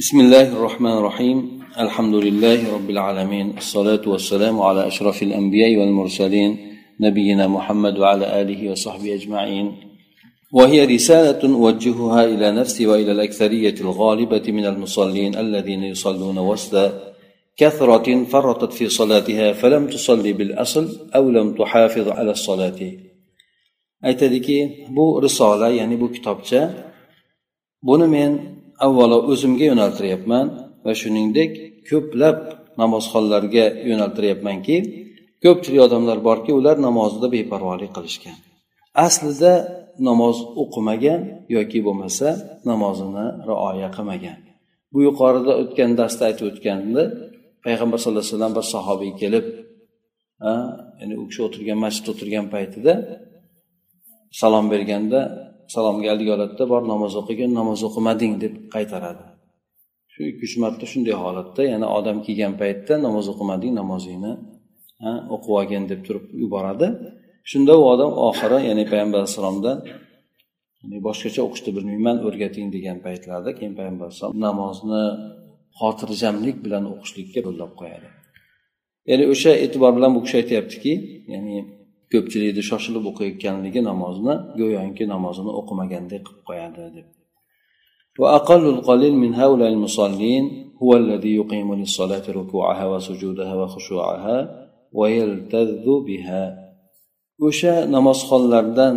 بسم الله الرحمن الرحيم الحمد لله رب العالمين الصلاة والسلام على أشرف الأنبياء والمرسلين نبينا محمد وعلى آله وصحبه أجمعين وهي رسالة أوجهها إلى نفسي وإلى الأكثرية الغالبة من المصلين الذين يصلون وسط كثرة فرطت في صلاتها فلم تصلي بالأصل أو لم تحافظ على الصلاة aytadiki bu risola ya'ni bu kitobcha buni men avvalo o'zimga yo'naltiryapman va shuningdek ko'plab namozxonlarga yo'naltiryapmanki ko'pchilik odamlar borki ular namozida beparvolik qilishgan. Aslida namoz o'qimagan yoki bo'lmasa namozini rioya qilmagan. Bu yuqorida o'tgan darsda aytib o'tgandi payg'ambar sallallohu alayhi vasallam bir sahobiy kelib ya'ni u kishi o'tirgan masjidda o'tirgan paytida salom berganda salomga haligi oladida bor namoz o'qigin namoz o'qimading deb qaytaradi. Shu ikki uch marta shunday holatda yana odam kelgan paytda namoz o'qimading namozingni o'qib olgin deb turib yuboradi. Shunda u odam oxiri ya'ni payg'ambar alayhissalomdan boshqacha o'qishni bilmayman o'rgating degan paytlarida keyin payg'ambar alayhisalom namozni xotirjamlik bilan o'qishlikka yo'llab qo'yadi. Ya'ni o'sha e'tibor bilan bu kishi aytyaptiki ya'ni ko'pchilikni shoshilib o'qiyotganligi namozni go'yoki namozini o'qimagandek qilib qo'yadi deb وأقل القليل من هؤلاء المصلين هو الذي يقيم للصلاة ركوعها وسجودها وخشوعها ويلتذ بها o'sha namozxonlardan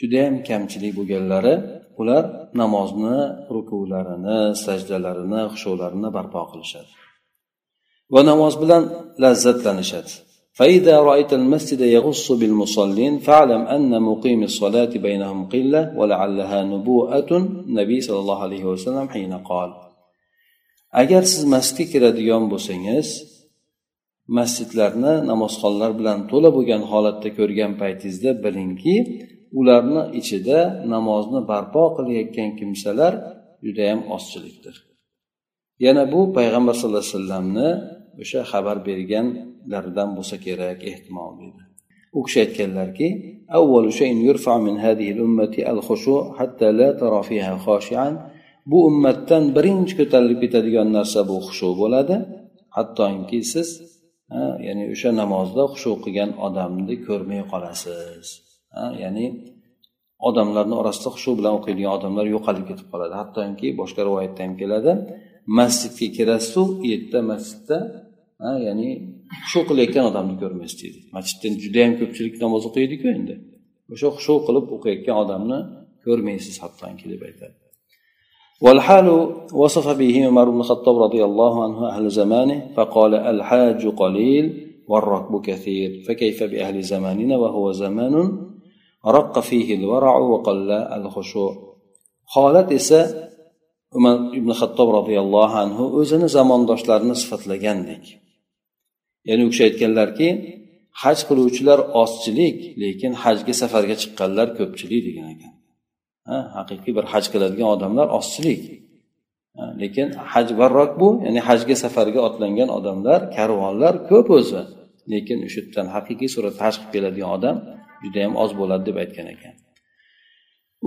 judayam kamchilik bo'lganlari ular namozni rukularini sajdalarini xushularini barpo qilishadi va namoz bilan lazzatlanishadi فإذا رأيت المسجد يغص بالمصلين فاعلم أن مقيم الصلاة بينهم قلة ولعلها نبوءة النبي صلى الله عليه وسلم حين قال agar siz masjidga kiradigan bo'lsangiz masjidlarni namozxonlar bilan to'la bo'lgan holatda ko'rgan paytingizda bilingki ularni ichida namozni barpo qilayotgan kimsalar judayam ozchilikdir yana bu payg'ambar sallallohu alayhi vasallamni o'sha xabar berganlaridan bo'lsa kerak ehtimol deydi u kishi aytganlarki bu ummatdan birinchi ko'tarilib ketadigan narsa bu xushu bo'ladi. Hattoki siz ya'ni o'sha namozda xushu qilgan odamni ko'rmay qolasiz. Ya'ni odamlarni orasida xushu bilan o'qiydigan odamlar yo'qolib ketib qoladi. Hattoki boshqa rivoyatda ham keladi masjidga kirasizu u yerda masjidda ya'ni xushu qilayotgan odamni ko'rmaysiz deydi masjidda judayam ko'pchilik namoz o'qiydiku endi o'sha xushu qilib o'qiyotgan odamni ko'rmaysiz hattoki deb aytadi والحال وصف به عمر بن الخطاب رضي الله عنه أهل زمانه فقال الحاج قليل والركب كثير فكيف بأهل زماننا وهو زمان رق فيه الورع وقل الخشوع holat esa umar ibn hattob roziyallohu anhu o'zini zamondoshlarini sifatlagandek ya'ni u kishi aytganlarki haj qiluvchilar ozchilik lekin hajga safarga chiqqanlar ko'pchilik degan ekan. Ha haqiqiy bir haj qiladigan odamlar ozchilik. Lekin haj varroq bu ya'ni hajga safarga otlangan odamlar karvonlar ko'p o'zi. Lekin o'sha yerdan haqiqiy suratda haj qilib keladigan odam judayam oz bo'ladi deb aytgan ekan.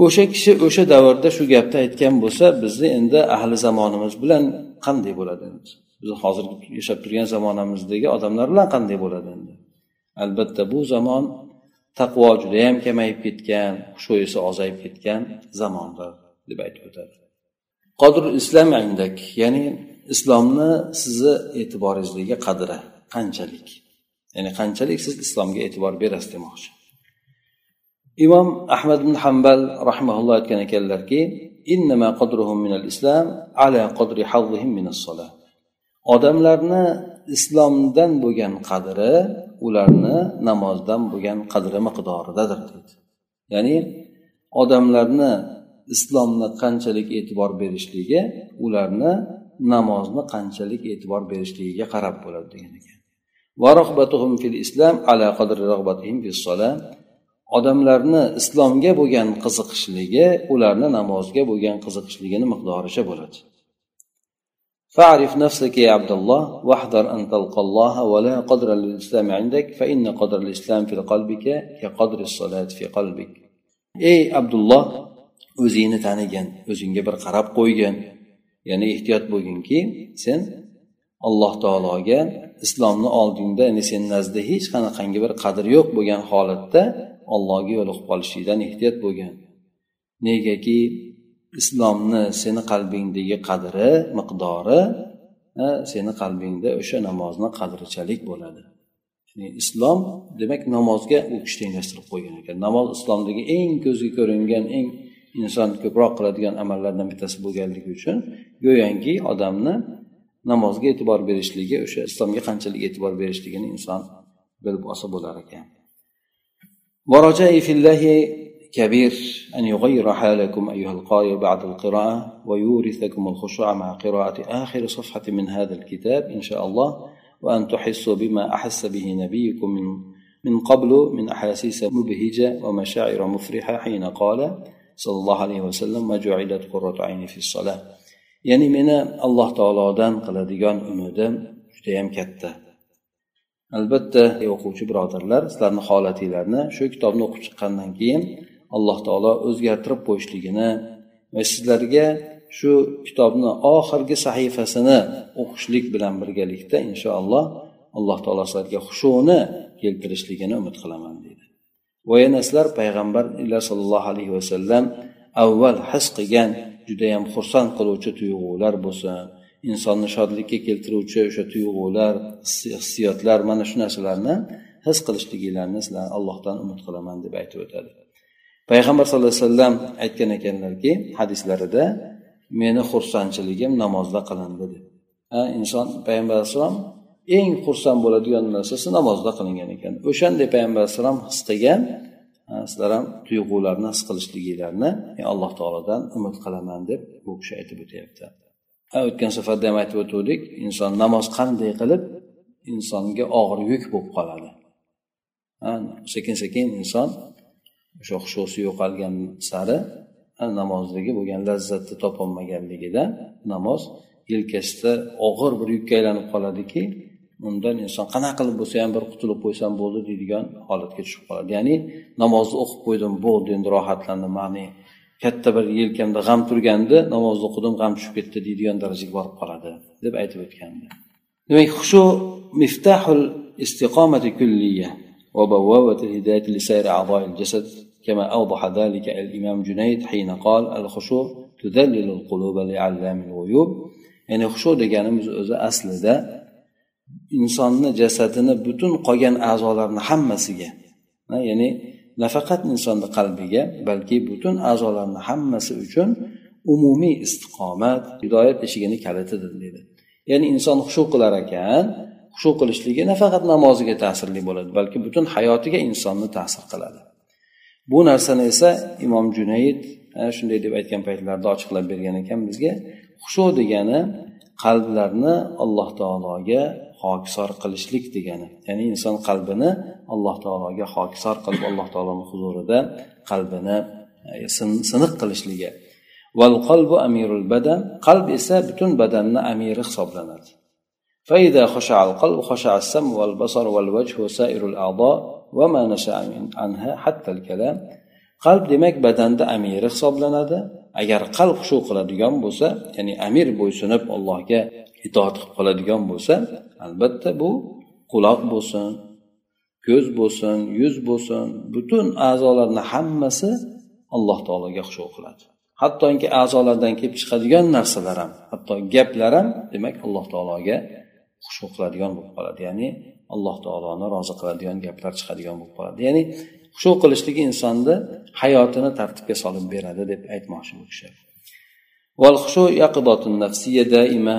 O'sha kishi o'sha davrda shu gapni aytgan bo'lsa bizni endi ahli zamonimiz bilan qanday bo'ladi? endi biz hozirgi yashab turgan zamonamizdagi odamlar bilan qanday bo'ladi endi? Albatta bu zamon taqvo judayam kamayib ketgan xushu esa ozayib ketgan zamondir deb aytib o'tadi. Qodir islom indak ya'ni islomni sizni e'tiboringizdagi qadri qanchalik? Ya'ni qanchalik siz islomga e'tibor berasiz demoqchi. Imom ahmad ibn hambal rahimaulloh aytgan ekanlarki odamlarni islomdan bo'lgan qadri ularni namozdan bo'lgan qadri miqdoridadir deydi ya'ni odamlarni islomni qanchalik e'tibor berishligi ularni namozni qanchalik e'tibor berishligiga qarab bo'ladi degan ekan. Odamlarni islomga bo'lgan qiziqishligi ularni namozga bo'lgan qiziqishligini miqdoricha bo'ladi. فاعرف نفسك يا عبد الله واحذر أن تلقى الله ولا قدر للإسلام عندك فإن قدر الإسلام في قلبك كقدر الصلاة في قلبك ey abdulloh o'zingni tanigan o'zingga bir qarab qo'ygin ya'ni ehtiyot bo'lginki sen alloh taologa islomni oldingda ya'ni seni nazdida hech qanaqangi bir qadri yo'q bo'lgan holatda allohga yo'liqib qolishlikdan ehtiyot bo'lgin negaki islomni seni qalbingdagi qadri miqdori seni qalbingda o'sha namozni qadrichalik bo'ladi. Ya'ni islom demak namozga u kishi tenglashtirib qo'ygan ekan. Namoz islomdagi eng ko'zga ko'ringan eng inson ko'proq qiladigan amallardan bittasi bo'lganligi uchun go'yoki odamni namozga e'tibor berishligi o'sha islomga qanchalik e'tibor berishligini inson bilib olsa bo'lar ekan. كبير أن يغير حالكم أيها القارئ بعد القراءة ويورثكم الخشوع مع قراءة آخر صفحة من هذا الكتاب إن شاء الله وأن تحسوا بما أحس به نبيكم من من قبل من أحاسيس مبهجة ومشاعر مفرحة حين قال صلى الله عليه وسلم ما جعلت قرة عيني في الصلاة. ya'ni meni alloh taolodan qiladigan umidim judayam katta. Albatta o'quvchi birodarlar sizlarni holatinglarni shu kitobni o'qib chiqqandan keyin alloh taolo o'zgartirib qo'yishligini va sizlarga shu kitobni oxirgi sahifasini o'qishlik bilan birgalikda inshaalloh alloh taolo sizlarga xushuni keltirishligini umid qilaman deydi. Va yana sizlar payg'ambarlar sollallohu alayhi vasallam avval his qilgan judayam xursand qiluvchi tuyg'ular bo'lsin insonni shodlikka keltiruvchi o'sha tuyg'ular hissiyotlar mana shu narsalarni his qilishliginglarni sizlar allohdan umid qilaman deb aytib o'tadi. Payg'ambar sallallohu alayhi vasallam aytgan ekanlarki hadislarida meni xursandchiligim namozda qilindi deb inson payg'ambar alayhissalom eng xursand bo'ladigan narsasi namozda qilingan ekan. O'shanday payg'ambar alayhissalom his qilgan sizlar ham tuyg'ularni his qilishliginglarni alloh taolodan umid qilaman deb bu kishi aytib o'tyapti. O'tgan safarda ham aytib o'tgandik inson namoz qanday qilib insonga og'ir yuk bo'lib qoladi. Sekin sekin inson o'sha xushusi yo'qolgan sari namozdagi bo'lgan lazzatni topolmaganligidan namoz yelkasida og'ir bir yukka aylanib qoladiki undan inson qanaqa qilib bo'lsa ham bir qutulib qo'ysam bo'ldi deydigan holatga tushib qoladi. Ya'ni namozni o'qib qo'ydim bo'ldi endi rohatlandim mani katta bir yelkamda g'am turganda namozni o'qidim g'am tushib ketdi deydigan darajaga borib qoladi deb aytib o'tgandi. Demak xushu miftahul istiqomati kulliya وبوابة الهداية لسائر أعضاء الجسد كما أوضح ذلك الإمام جنيد حين قال الخشوع تذلل القلوب لعلام الغيوب يعني خشوع deganimiz o'zi aslida insonni jasadini butun qolgan a'zolarni hammasiga ya'ni nafaqat insonni qalbiga balki butun a'zolarni hammasi uchun umumiy istiqomat hidoyat eshigini kalitidir deydi ya'ni inson hushu qilar ekan xushu qilishligi nafaqat namoziga ta'sirli bo'ladi balki butun hayotiga insonni ta'sir qiladi. Bu narsani esa imom junayd shunday deb aytgan paytlarida ochiqlab bergan ekan bizga xushu degani qalblarni alloh taologa hokisor qilishlik degani. Ya'ni inson qalbini alloh taologa hokisor qilib alloh taoloni huzurida qalbini e, siniq qilishligi. Val qalbu amirul badan qalb esa butun badanni amiri hisoblanadi. فإذا خشع القلب خشع السم والبصر والوجه وسائر الأعضاء وما نشأ عنها حتى الكلام qalb demak badanda amiri hisoblanadi agar qalb shu qiladigan bo'lsa ya'ni amir bo'ysunib allohga itoat qilib qoladigan bo'lsa albatta bu quloq bo'lsin ko'z bo'lsin yuz bo'lsin butun a'zolarni hammasi alloh taologa xushu qiladi hattoki a'zolardan kelib chiqadigan narsalar ham hatto gaplar ham demak alloh taologa xushu qiladigan bo'lib qoladi ya'ni alloh taoloni rozi qiladigan gaplar chiqadigan bo'lib qoladi ya'ni xushu qilishligi insonni hayotini tartibga solib beradi deb aytmoqchi bu kishi والخشوع يقظة نفسية دائمة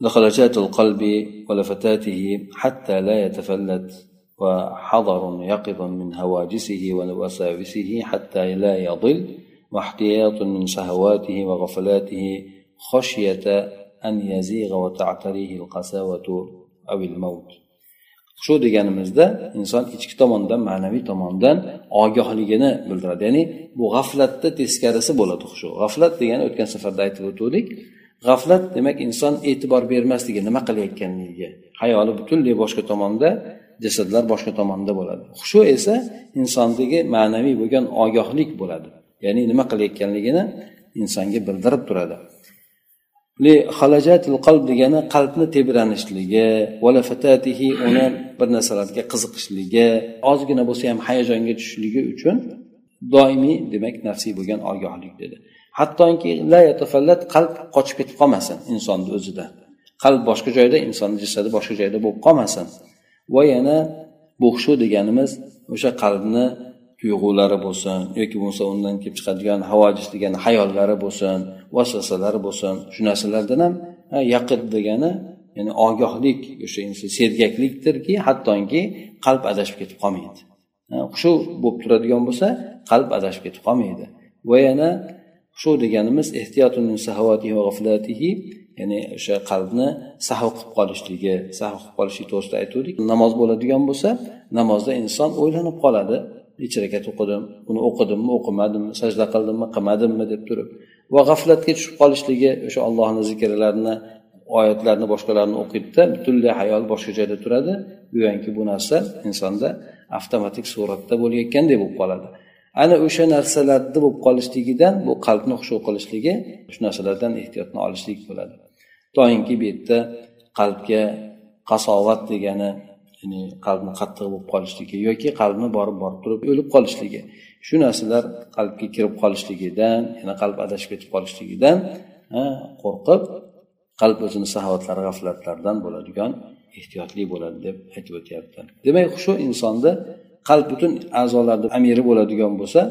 لخرجات القلب ولفتاته حتى لا يتفلت وحضر يقظ من هواجسه ووساوسه حتى لا يضل واحتياط من شهواته وغفلاته خشية أن يزيغ وتعتريه القساوة أو الموت shu deganimizda inson ichki tomondan ma'naviy tomondan ogohligini bildiradi ya'ni bu g'aflatni teskarisi bo'ladi shu g'aflat degani o'tgan safarda aytib o'tgandik g'aflat demak inson e'tibor bermasligi nima qilayotganligiga hayoli butunlay boshqa tomonda jasadlar boshqa tomonda bo'ladi hushu esa insondagi ma'naviy bo'lgan ogohlik bo'ladi ya'ni nima qilayotganligini insonga bildirib turadi Qalb degani qalbni tebranishligi uni bir narsalarga qiziqishligi ozgina bo'lsa ham hayajonga tushishligi uchun doimiy demak nafsiy bo'lgan ogohlik dedi. Hattoki la qalb qochib ketib qolmasin insonni o'zida. Qalb boshqa joyda insonni jasadi boshqa joyda bo'lib qolmasin. Va yana bu xushu deganimiz o'sha qalbni tuyg'ulari bo'lsin yoki bo'lmasa undan kelib chiqadigan havojis degan hayollari bo'lsin vasvasalari bo'lsin shu narsalardan ham yaqin degani ya'ni ogohlik o'sha sergaklikdirki hattoki qalb adashib ketib qolmaydi. Shu bo'lib turadigan bo'lsa qalb adashib ketib qolmaydi. Va yana shu deganimiz ya'ni o'sha qalbni sahv qilib qolishligi sahv qilib qolishlik to'g'risida aytuvdik. Namoz bo'ladigan bo'lsa namozda inson o'ylanib qoladi. Necha rakat o'qidim buni o'qidimmi o'qimadimmi sajda qildimmi qilmadimmi deb turib va g'aflatga tushib qolishligi o'sha ollohni zikrlarini oyatlarni boshqalarni o'qiydida butunlay hayol boshqa joyda turadi. Go'yoki bu narsa insonda avtomatik suratda bo'layotgandek bo'lib qoladi. Ana o'sha narsalarni bo'lib qolishligidan bu qalbni xushu qilishligi shu narsalardan ehtiyotni olishlik bo'ladi. Toinki bu yerda qalbga qasovat degani ya'ni qalbni qattiq bo'lib qolishligi yoki qalbni borib borib turib o'lib qolishligi. Shu narsalar qalbga kirib qolishligidan yana qalb adashib ketib qolishligidan qo'rqib qalb o'zini sahovatlari g'aflatlardan bo'ladigan ehtiyotli bo'ladi deb aytib o'tyapti. Demak shu insonda qalb butun a'zolarni amiri bo'ladigan bo'lsa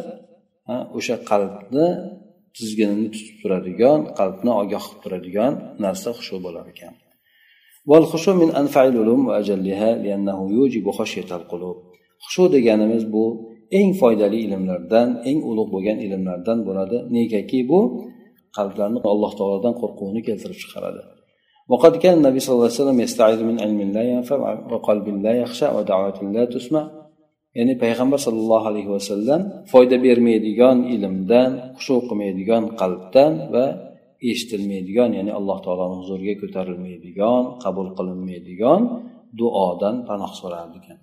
o'sha qalbni tizginini tutib turadigan qalbni ogoh qilib turadigan narsa xushu bo'lar ekan. والخشوع من أنفع العلوم وأجلها لأنه يوجب خشية القلوب xushu deganimiz bu eng foydali ilmlardan eng ulug' bo'lgan ilmlardan bo'ladi negaki bu qalblarni alloh taolodan qo'rquvni keltirib chiqaradi وقد كان النبي صلى الله عليه وسلم يستعيذ من علم لا ينفع وقلب لا يخشى ودعوة لا تسمع ya'ni payg'ambar sollallohu alayhi vasallam foyda bermaydigan ilmdan xushu qilmaydigan qalbdan va eshitilmaydigan ya'ni alloh taoloni huzuriga ko'tarilmaydigan qabul qilinmaydigan duodan panoh so'rardi ekan.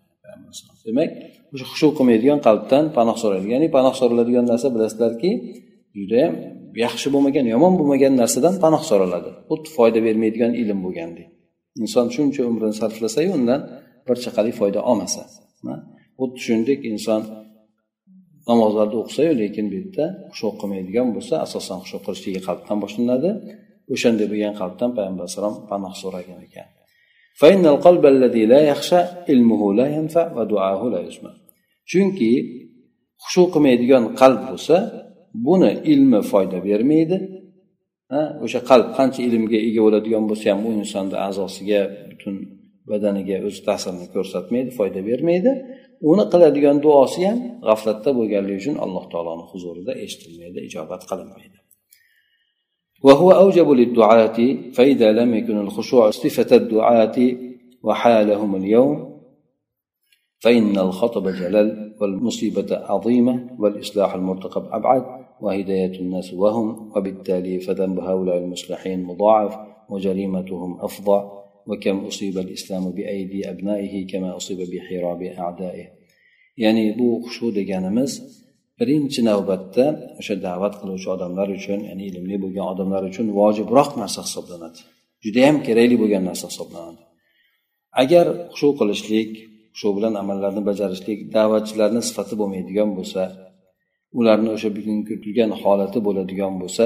Demak o'sha xushu qilmaydigan qalbdan panoh so'raydi. Ya'ni panoh so'raladigan narsa bilasizlarki judayam yaxshi bo'lmagan yomon bo'lmagan narsadan panoh so'raladi. Xuddi foyda bermaydigan ilm bo'lgandek inson shuncha umrini sarflasayu undan bir chaqalik foyda olmasa. Xuddi shuningdek inson namozlarni o'qisayu lekin bu yerda xushu qilmaydigan bo'lsa asosan xushu qilishligi qalbdan boshlanadi. O'shanday bo'lgan qalbdan payg'ambar alayhisalom panoh so'ragan ekan. Chunki xushu qilmaydigan qalb bo'lsa buni ilmi foyda bermaydi. O'sha qalb qancha ilmga ega bo'ladigan bo'lsa ham u insonni a'zosiga butun badaniga o'z ta'sirini ko'rsatmaydi foyda bermaydi. Uni qiladigan duosi ham g'aflatda bo'lganligi uchun alloh taoloni huzurida eshitilmaydi ijobat qilinmaydi. وهو أوجب للدعاة فإذا لم يكن الخشوع صفة الدعاة وحالهم اليوم فإن الخطب جلل والمصيبة عظيمة والإصلاح المرتقب أبعد وهداية الناس وهم وبالتالي فذنب هؤلاء المصلحين مضاعف وجريمتهم أفظع وكم أصيب الإسلام بأيدي أبنائه كما أصيب بحراب أعدائه ya'ni bu xushu deganimiz birinchi navbatda o'sha da'vat qiluvchi odamlar uchun ya'ni ilmli bo'lgan odamlar uchun vojibroq narsa hisoblanadi judayam kerakli bo'lgan narsa hisoblanadi agar xushu qilishlik shu bilan amallarni bajarishlik da'vatchilarni sifati bo'lmaydigan bo'lsa ularni o'sha bugungi kutilgan holati bo'ladigan bo'lsa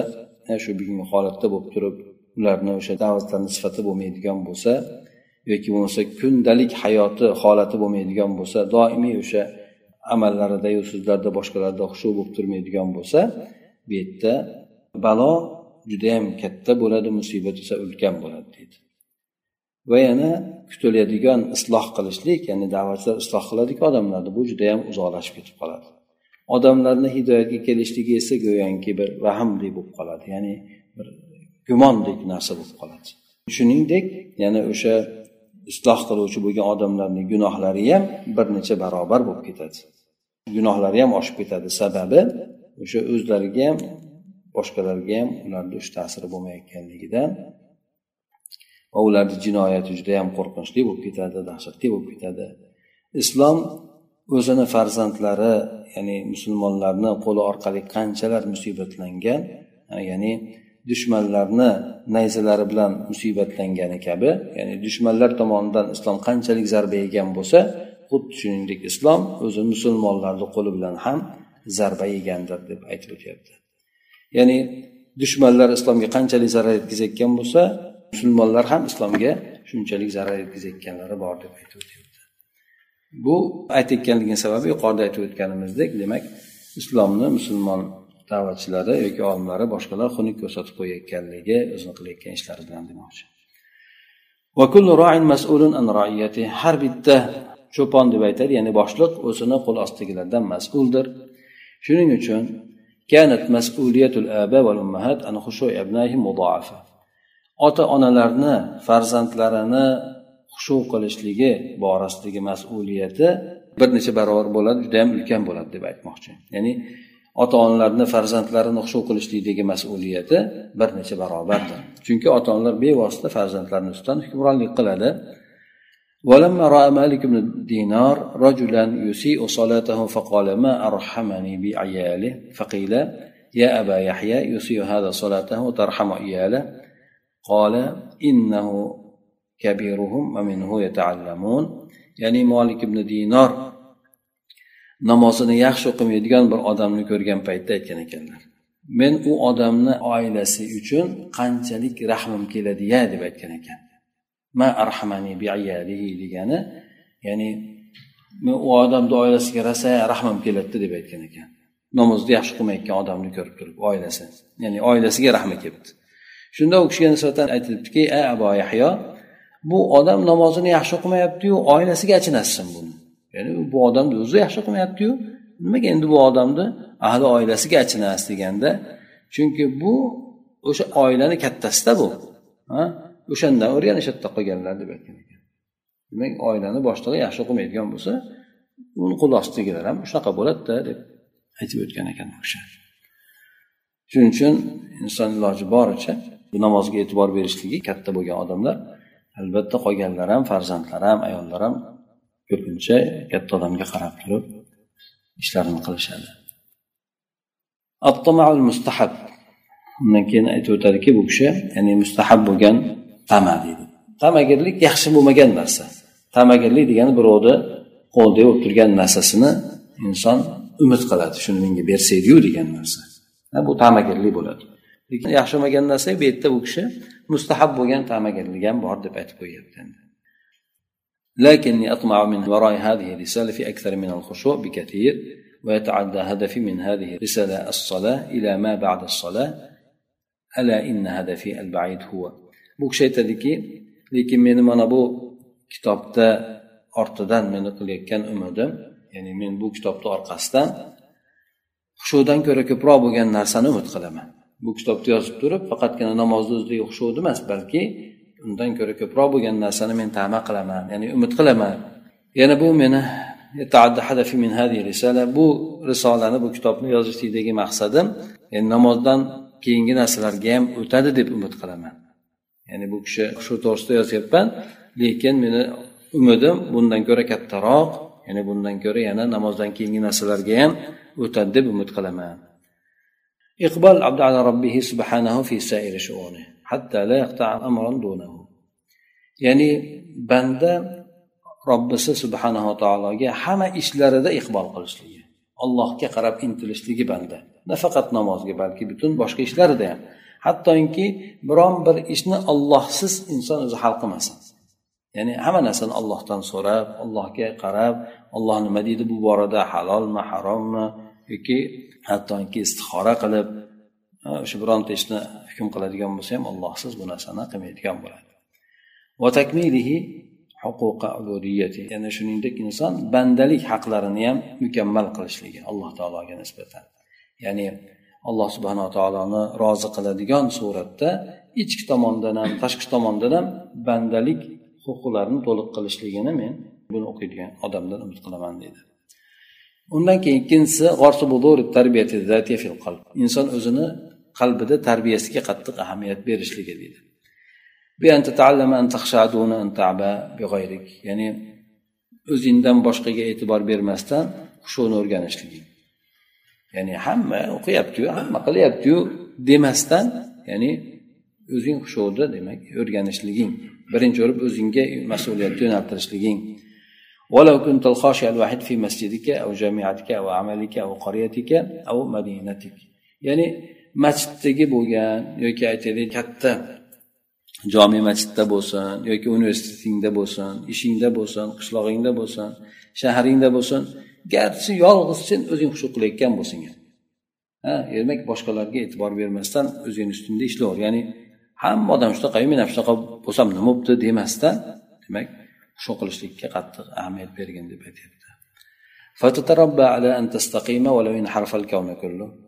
shu bugungi holatda bo'lib turib ularni o'sha da'vatlarni sifati bo'lmaydigan bo'lsa yoki bo'lmasa kundalik hayoti holati bo'lmaydigan bo'lsa doimiy o'sha amallaridayu so'zlarida boshqalarda xushu bo'lib turmaydigan bo'lsa bu yerda balo judayam katta bo'ladi musibat esa ulkan bo'ladi deydi. Va yana kutiladigan isloh qilishlik ya'ni da'vatchilar isloh qiladiku odamlarni bu judayam uzoqlashib ketib qoladi. Odamlarni hidoyatga kelishligi esa go'yoki bir vahmdek bo'lib qoladi ya'ni bir gumondek narsa bo'lib qoladi. Shuningdek yana o'sha isloh qiluvchi bo'lgan odamlarni gunohlari ham bir necha barobar bo'lib ketadi. Gunohlari ham oshib ketadi. Sababi o'sha o'zlariga ham boshqalarga ham ularni o'sha ta'siri bo'lmayotganligidan va ularni jinoyati juda yam qo'rqinchli bo'lib ketadi dahshatli bo'lib ketadi. Islom o'zini farzandlari ya'ni musulmonlarni qo'li orqali qanchalar musibatlangan ya'ni dushmanlarni nayzalari bilan musibatlangani kabi ya'ni dushmanlar tomonidan islom qanchalik zarba yegan bo'lsa xuddi shuningdek islom o'zi musulmonlarni qo'li bilan ham zarba yegandir deb aytib o'tyapti. Ya'ni dushmanlar islomga qanchalik zarar yetkazayotgan bo'lsa musulmonlar ham islomga shunchalik zarar yetkazayotganlari bor deb aytib o'tyapti. Bu aytayotganligini sababi yuqorida aytib o'tganimizdek demak islomni musulmon da'vatchilari yoki olimlari boshqalar xunuk ko'rsatib qo'yayotganligi o'zini qilayotgan ishlari bilan demoqchi har bitta cho'pon deb aytadi ya'ni boshliq o'zini qo'l ostidagilardan mas'uldir shuning uchun كانت مسؤولية الآباء والأمهات عن خشوع أبنائهم مضاعفة ota onalarni farzandlarini xushu qilishligi borasidagi mas'uliyati bir necha barobar bo'ladi judayam ulkan bo'ladi deb aytmoqchi ya'ni ota onalarni farzandlarini xushu qilishlikdagi mas'uliyati bir necha barobardir chunki ota onalar bevosita farzandlarini ustidan hukmronlik qiladi ولما رأى مالك بن دينار رجلا يسيء صلاته فقال ما أرحمني بعياله فقيل يا أبا يحيى يسيء هذا صلاته وترحم عياله قال إنه كبيرهم ومنه يتعلمون يعني مالك بن دينار namozini yaxshi o'qimaydigan bir odamni ko'rgan paytda aytgan ekanlar. Men u odamni oilasi uchun qanchalik rahmim keladiya deb aytgan ekan. Ma arhamani bi degani ya'ni men u odamni oilasiga rosa rahmim keladida deb aytgan ekan. Namozni yaxshi o'qimayotgan odamni ko'rib turib oilasi ya'ni oilasiga rahmi kelibdi. Shunda u kishiga nisbatan aytilibdiki ey abo yahyo bu odam namozini yaxshi o'qimayaptiyu oilasiga achinasizsan buni? Ya'ni bu odamni o'zi yaxshi qilmayaptiyu. Nimaga endi bu odamni ahli oilasiga achinasiz deganda? Chunki bu o'sha oilani kattasida bu. O'shandan o'rganishadida qolganlar deb aytgan ekan. Demak oilani boshlig'i yaxshi qilmaydigan bo'lsa uni qo'l ostidagilar ham shunaqa bo'ladida deb aytib o'tgan ekan u kishi. Shuning uchun inson iloji boricha bu namozga e'tibor berishligi katta bo'lgan odamlar albatta qolganlar ham farzandlar ham ayollar ham ko'pincha katta odamga qarab turib ishlarini qilishadi. Mustahab. Undan keyin aytib o'tadiki bu kishi ya'ni mustahab bo'lgan tama deydi. Tamagirlik yaxshi bo'lmagan narsa. Tamagirlik degani birovni qo'lida bo'lib turgan narsasini inson umid qiladi. Shuni menga bersaydiyu degan narsa. Bu tamagirlik bo'ladi. Lekin yaxshi bo'lmagan narsa bu yerda bu kishi mustahab bo'lgan tamagirlik ham bor deb aytib qo'yyapti endi. لكني أطمع من وراء هذه الرسالة في أكثر من الخشوع بكثير ويتعدى هدفي من هذه الرسالة الصلاة إلى ما بعد الصلاة ألا إن هدفي البعيد هو bu kishi aytadiki lekin meni mana bu kitobda ortidan meni qilayotgan umidim ya'ni men bu kitobni orqasidan hushudan ko'ra ko'proq bo'lgan narsani umid qilaman bu kitobda yozib turib faqatgina namozni o'zidagi hushudi emas balki undan ko'ra ko'proq bo'lgan narsani men tama qilaman ya'ni umid qilaman. Yana bu meni bu risolani bu kitobni yozishlikdagi maqsadim yani namozdan keyingi narsalarga ham o'tadi deb umid qilaman. Ya'ni bu kishi shu to'g'risida yozyapman lekin meni umidim bundan ko'ra kattaroq ya'ni bundan ko'ra yana namozdan keyingi narsalarga ham o'tadi deb umid qilaman. Iqbol abdu ala robbihi subhanahu fi sairi shuuni. Ya'ni banda robbisi subhanava taologa hamma ishlarida iqbol qilishligi allohga qarab intilishligi banda. Nafaqat namozga balki butun boshqa ishlarida ham. Hattoki biron bir ishni ollohsiz inson o'zi hal qilmasin. Ya'ni hamma narsani ollohdan so'rab allohga qarab olloh nima deydi? Bu borada halolmi harommi yoki hattoki istixora qilib o'sha bironta ishni hukm qiladigan bo'lsa ham allohsiz bu narsani qilmaydigan bo'ladi. Yana shuningdek inson bandalik haqlarini ham mukammal qilishligi alloh taologa nisbatan. Ya'ni alloh subhanava taoloni rozi qiladigan suratda ichki tomondan ham tashqi tomondan ham bandalik huquqlarini to'liq qilishligini men buni o'qiydigan odamdan umid qilaman deydi. Undan keyin ikkinchisi inson o'zini qalbida tarbiyasiga qattiq ahamiyat berishligi deydi ya'ni o'zingdan boshqaga e'tibor bermasdan hushuni o'rganishligi ya'ni hamma o'qiyaptiyu hamma qilyaptiyu demasdan ya'ni o'zing hushuni demak o'rganishliging birinchi bo'lib o'zingga mas'uliyatni yo'naltirishliging ولو كنت الخاشع الوحيد في مسجدك أو جامعتك أو عملك أو قريتك أو مدينتك يعني masjiddagi bo'lgan yoki aytaylik katta jome masjidda bo'lsin yoki universitetingda bo'lsin ishingda bo'lsin qishlog'ingda bo'lsin shahringda bo'lsin garchi yolg'iz sen o'zing xush qilayotgan bo'lsang ham ha demak boshqalarga e'tibor bermasdan o'zingni ustingda ishlaver. Ya'ni hamma odam shunaqa men ham shunaqa bo'lsam nima bo'libdi? demasdan demak shu qilishlikka qattiq ahamiyat bergin deb aytyapti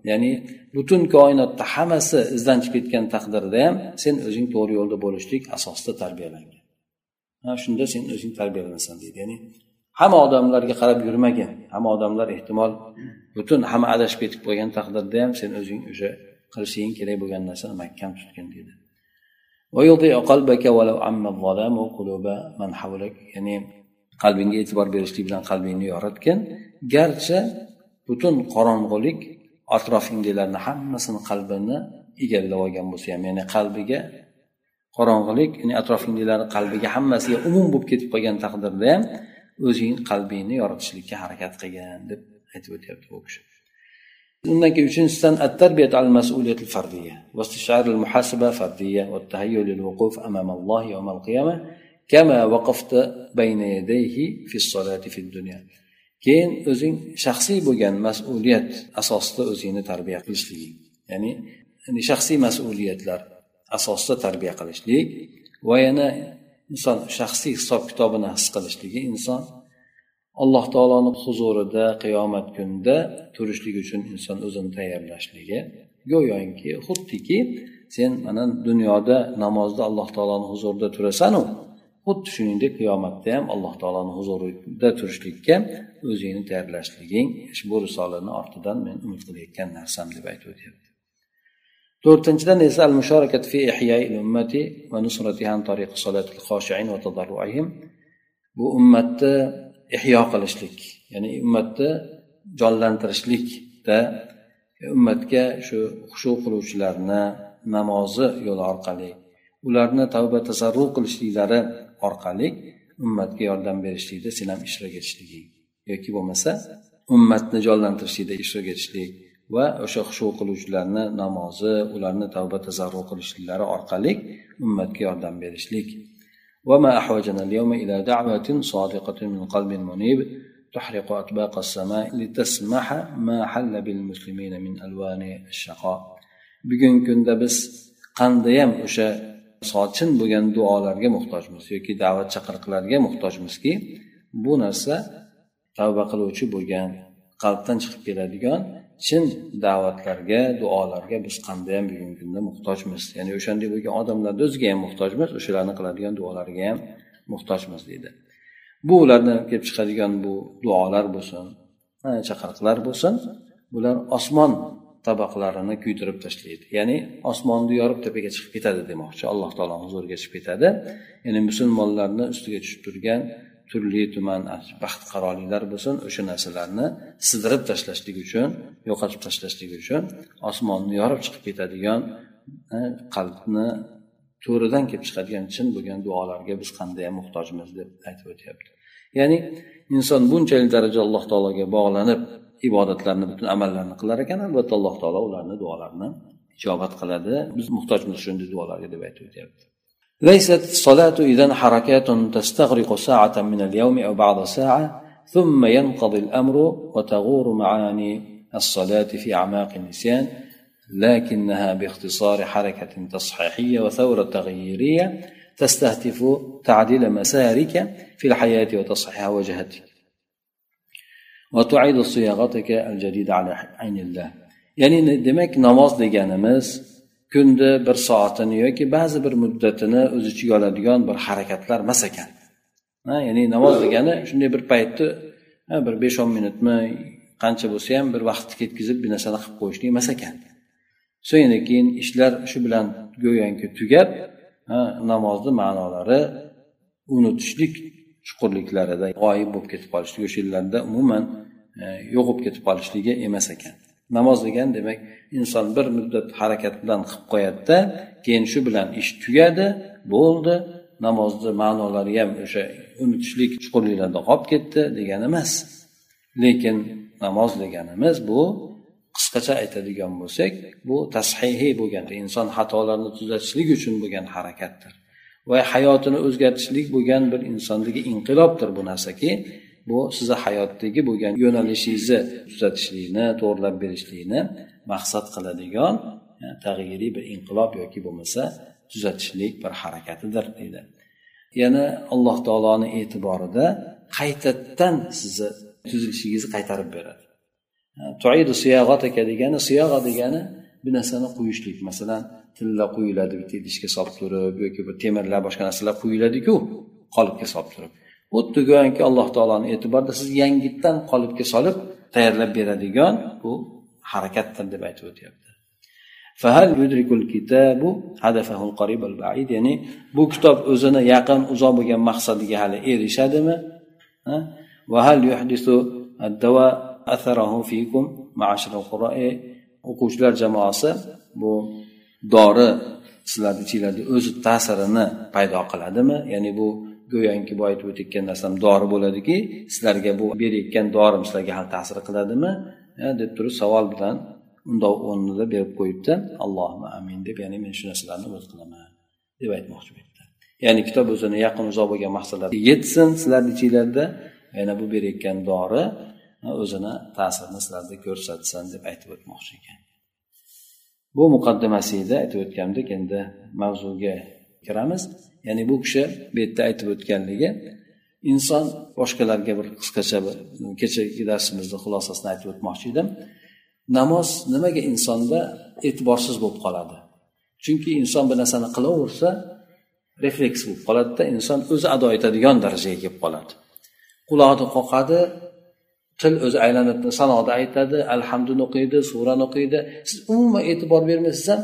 ya'ni butun koinotda hammasi izdan chiqib ketgan taqdirda ham sen o'zing to'g'ri yo'lda bo'lishlik asosida tarbiyalangan. Shunda sen o'zing tarbiyalanasan deydi. Ya'ni hamma odamlarga qarab yurmagin. Hamma odamlar ehtimol butun hamma adashib ketib qolgan taqdirda ham sen o'zing o'sha qilishing kerak bo'lgan narsani mahkam tutgin deydi. ya'ni qalbingga e'tibor berishlik bilan qalbingni yoritgin. Garchi butun qorong'ulik atrofingdagilarni hammasini qalbini egallab olgan bo'lsa ham ya'ni qalbiga qorong'ulik ya'ni atrofingdagilarni qalbiga hammasiga umum bo'lib ketib qolgan taqdirda ham o'zing qalbingni yoritishlikka harakat qilgin deb aytib o'tyapti bu kishi. Undan keyin uchinchisidan at tarbiyat al mas'uliyat al fardiya va al muhasaba fardiya va tahayyul al wuquf amam alloh yawm al qiyamah. كما وقفت بين يديه في الصلاة في الدنيا keyin o'zing shaxsiy bo'lgan mas'uliyat asosida o'zingni tarbiya qilishliging ya'ni shaxsiy mas'uliyatlar asosida tarbiya qilishlik va yana inson shaxsiy hisob kitobini his qilishligi inson alloh taoloni huzurida qiyomat kunida turishlik uchun inson o'zini tayyorlashligi go'yoki xuddiki sen mana dunyoda namozda alloh taoloni huzurida turasanu xuddi shuningdek qiyomatda ham alloh taoloni huzurida turishlikka o'zingni tayyorlashliging bu risolani ortidan men umid qilayotgan narsam deb aytib o'tyapti. To'rtinchidan esa al musharakat fi ihyai ummati va nusratiha an tariqi salatil khoshiin va tadarruihim. Bu ummatni ihyo qilishlik ya'ni ummatni jonlantirishlikda ummatga shu xushu qiluvchilarni namozi yo'li orqali ularni tavba tasarruf qilishliklari orqali ummatga yordam berishlikda sen ham ishtirok etishliging yoki bo'lmasa ummatni jonlantirishlikda ishtirok etishlik va o'sha hushu qiluvchilarni namozi ularni tavba tazarru qilishliklari orqali ummatga yordam berishlik وما أحوجنا اليوم إلى دعوة صادقة من قلب منيب تحرق أطباق السماء لتسمح ما حل بالمسلمين من ألوان الشقاء bugungi kunda biz qandayam o'sha sochin bo'lgan duolarga muhtojmiz yoki da'vat chaqiriqlarga muhtojmizki bu narsa tavba qiluvchi bo'lgan qalbdan chiqib keladigan chin da'vatlarga duolarga biz qanday ham bugungi kunda muhtojmiz. Ya'ni o'shanday bo'lgan odamlarni o'ziga ham muhtojmiz o'shalarni qiladigan duolariga ham muhtojmiz deydi. Bu ulardan kelib chiqadigan bu duolar bo'lsin chaqiriqlar bo'lsin bular osmon tabaqlarini kuydirib tashlaydi. Ya'ni osmonni yorib tepaga chiqib ketadi demoqchi. Alloh taolo huzuriga chiqib ketadi. Ya'ni musulmonlarni ustiga tushib turgan turli tuman baxt qaroliklar bo'lsin o'sha narsalarni sidirib tashlashlik uchun yo'qotib tashlashlik uchun osmonni yorib chiqib ketadigan e, qalbni to'ridan kelib chiqadigan chin bo'lgan duolarga biz qanday muhtojmiz deb aytib o'tyapti. Ya'ni inson bunchalik darajada alloh taologa bog'lanib ibodatlarni butun amallarni qilar ekan albatta alloh taolo ularni duolarini ijobat qiladi. Biz muhtojmiz shunday duolarga deb aytib o'tyapti. ليست الصلاة إذا حركات تستغرق ساعة من اليوم أو بعض ساعة ثم ينقضي الأمر وتغور معاني الصلاة في أعماق النسيان لكنها باختصار حركة تصحيحية وثورة تغييرية تستهدف تعديل مسارك في الحياة وتصحيح وجهتك ya'ni demak namoz deganimiz kunda bir soatini yoki ba'zi bir muddatini o'z ichiga oladigan bir harakatlar emas ekan. Ya'ni namoz degani shunday bir paytni bir besh o'n minutmi qancha bo'lsa ham bir vaqtni ketkazib bir narsani qilib qo'yishlik emas ekan. So'ngra keyin ishlar shu bilan go'yoki tugab namozni ma'nolari unutishlik chuqurliklarida g'oyib bo'lib ketib qolishligi o'sha yillarda umuman e, yo'q bo'lib ketib qolishligi emas ekan. Namoz degan demak inson bir muddat harakat bilan qilib qo'yadida keyin shu bilan ish tugadi bo'ldi. Namozni ma'nolari ham o'sha unutishlik chuqurliklarda qolib ketdi degani emas. Lekin namoz deganimiz bu qisqacha aytadigan bo'lsak bu tashihiy bo'lgan inson xatolarni tuzatishlik uchun bo'lgan harakatdir. Va hayotini o'zgartishlik bo'lgan bir insondagi inqilobdir bu narsaki. Bu sizni hayotdagi bo'lgan yo'nalishingizni tuzatishlikni to'g'irlab berishlikni maqsad qiladigan tag'yiriy bir inqilob yoki bo'lmasa tuzatishlik bir harakatidir deydi. Yana alloh taoloni e'tiborida qaytadan sizni tuzilishingizni qaytarib beradi. Tuidu siyog'ataka degani siyog'a degani bir narsani qo'yishlik. Masalan tilla quyiladi bitta idishga solib turib yoki bir temirlar boshqa narsalar quyiladiku qolipga solib turib. Xuddi go'yoki alloh taoloni e'tiborida siz yangitdan qolipga solib tayyorlab beradigan bu harakatdir deb aytib o'tyapti. Ya'ni bu kitob o'zini yaqin uzoq bo'lgan maqsadiga hali erishadimi? O'quvchilar jamoasi bu dori sizlarni ichinglarda o'zi ta'sirini paydo qiladimi? Ya'ni bu go'yoki boya aytib o'tayotgan narsam dori bo'ladiki sizlarga bu berayotgan dorim sizlarga hali ta'sir qiladimi? Deb turib savol bilan undoq o'rnida berib qo'yibdi. Allohim amin deb ya'ni men shu narsalarni o'z qilaman deb aytmoqchi bu yerda ya'ni kitob o'zini yaqin uzoq bo'lgan maqsadlarga yetsin sizlarni ichinglarda. Yana bu berayotgan dori o'zini ta'sirini sizlarda ko'rsatsin deb aytib o'tmoqchi ekan. Bu muqaddimasida aytib o'tgandik endi mavzuga kiramiz. Ya'ni bu kishi bu yerda aytib o'tganligi inson boshqalarga bir qisqacha bir kechagi darsimizni xulosasini aytib o'tmoqchi edim. Namoz nimaga insonda e'tiborsiz bo'lib qoladi? Chunki inson bir narsani qilaversa refleks bo'lib qoladida inson o'zi ado etadigan darajaga kelib qoladi. Quloqni qoqadi til o'zi aylanib sanoda aytadi alhamduni o'qiydi surani o'qiydi. Siz umuman e'tibor bermaysiz ham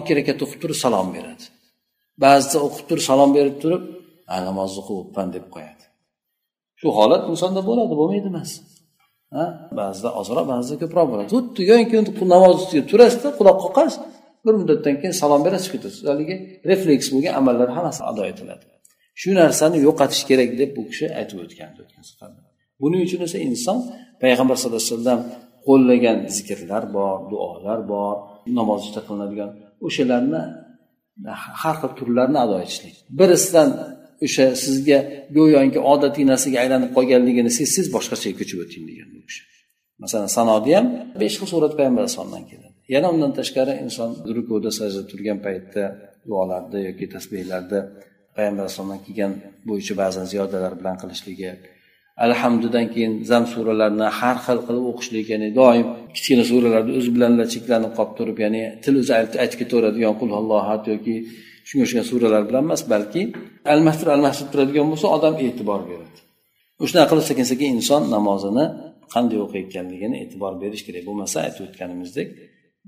ikki rakat o'qib turib salom beradi. Ba'zida o'qib turib salom berib turib namozni o'qiyapman deb qo'yadi. Shu holat insonda bo'ladi bo'lmaydi emas. Ba'zida ozroq ba'zida ko'proq bo'ladi. Xuddi yoki namoz ustiga turasizda quloq qoqasiz bir muddatdan keyin salom berasiz ketasiz. Haligi refleks bo'lgan amallar hammasi ado etiladi. Shu narsani yo'qotish kerak deb bu kishi aytib o'tgandi o'tgan safarda buning uchun esa inson payg'ambar sallallohu alayhi vasallam qo'llagan zikrlar bor duolar bor namozda qilinadigan o'shalarni har xil turlarini ado etishlik. Birisidan o'sha sizga go'yoki odatiy narsaga aylanib qolganligini sezsangiz boshqachaga ko'chib o'ting degan bu kishi. Masalan sanoda ham besh xil surat payg'ambar alayhisalomdan keladi. Yana undan tashqari inson rukuda sajda turgan paytda duolarda yoki tasbehlarda payg'ambar alayhisalomdan kelgan bo'yicha ba'zan ziyodalar bilan qilishligi alhamdudan keyin zam suralarini har xil qilib o'qishlik ya'ni doim kichkina suralarni o'zi bilan cheklanib qolib turib ya'ni til o'zi aytib ketaveradigan qul allohat yoki shunga o'xshagan suralar bilan emas balki almashtirib almashtirib turadigan bo'lsa odam e'tibor beradi. O'shanaqa qilib sekin sekin inson namozini qanday o'qiyotganligini e'tibor berish kerak bo'lmasa aytib o'tganimizdek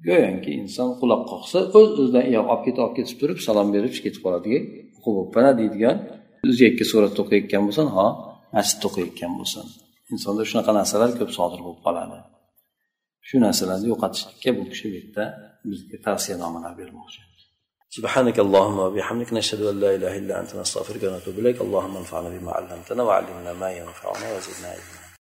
go'yoki inson quloq qoqsa o'z o'zidan olib ketib olib ketib turib salom berib ketib qoladigan o'qib deydigan o'zi yakka suratda o'qiyotgan bo'lsa ho masjidda o'qiyotgan bo'lsin insonda shunaqa narsalar ko'p sodir bo'lib qoladi shu narsalarni yo'qotishlikka bu kishi bu yerda bizga tavsiyanomalar bermoqchi سبحانك اللهم وبحمدك نشهد ان لا اله الا انت نستغفرك ونتوب اليك اللهم انفعنا بما علمتنا وعلمنا ما ينفعنا وزدنا علما